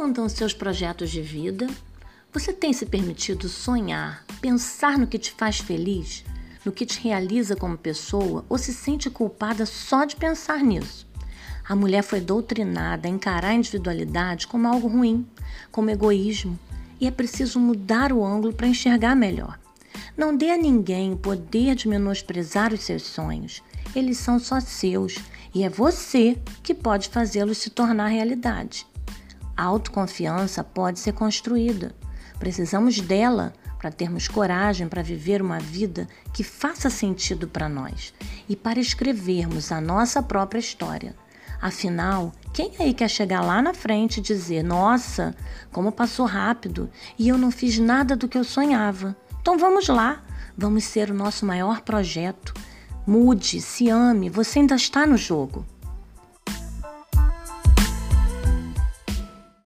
andam seus projetos de vida? Você tem se permitido sonhar, pensar no que te faz feliz, no que te realiza como pessoa ou se sente culpada só de pensar nisso? A mulher foi doutrinada a encarar a individualidade como algo ruim, como egoísmo, e é preciso mudar o ângulo para enxergar melhor. Não dê a ninguém o poder de menosprezar os seus sonhos. Eles são só seus e é você que pode fazê-los se tornar realidade. A autoconfiança pode ser construída. Precisamos dela para termos coragem para viver uma vida que faça sentido para nós e para escrevermos a nossa própria história. Afinal, quem aí quer chegar lá na frente e dizer: Nossa, como passou rápido e eu não fiz nada do que eu sonhava? Então vamos lá, vamos ser o nosso maior projeto. Mude, se ame, você ainda está no jogo.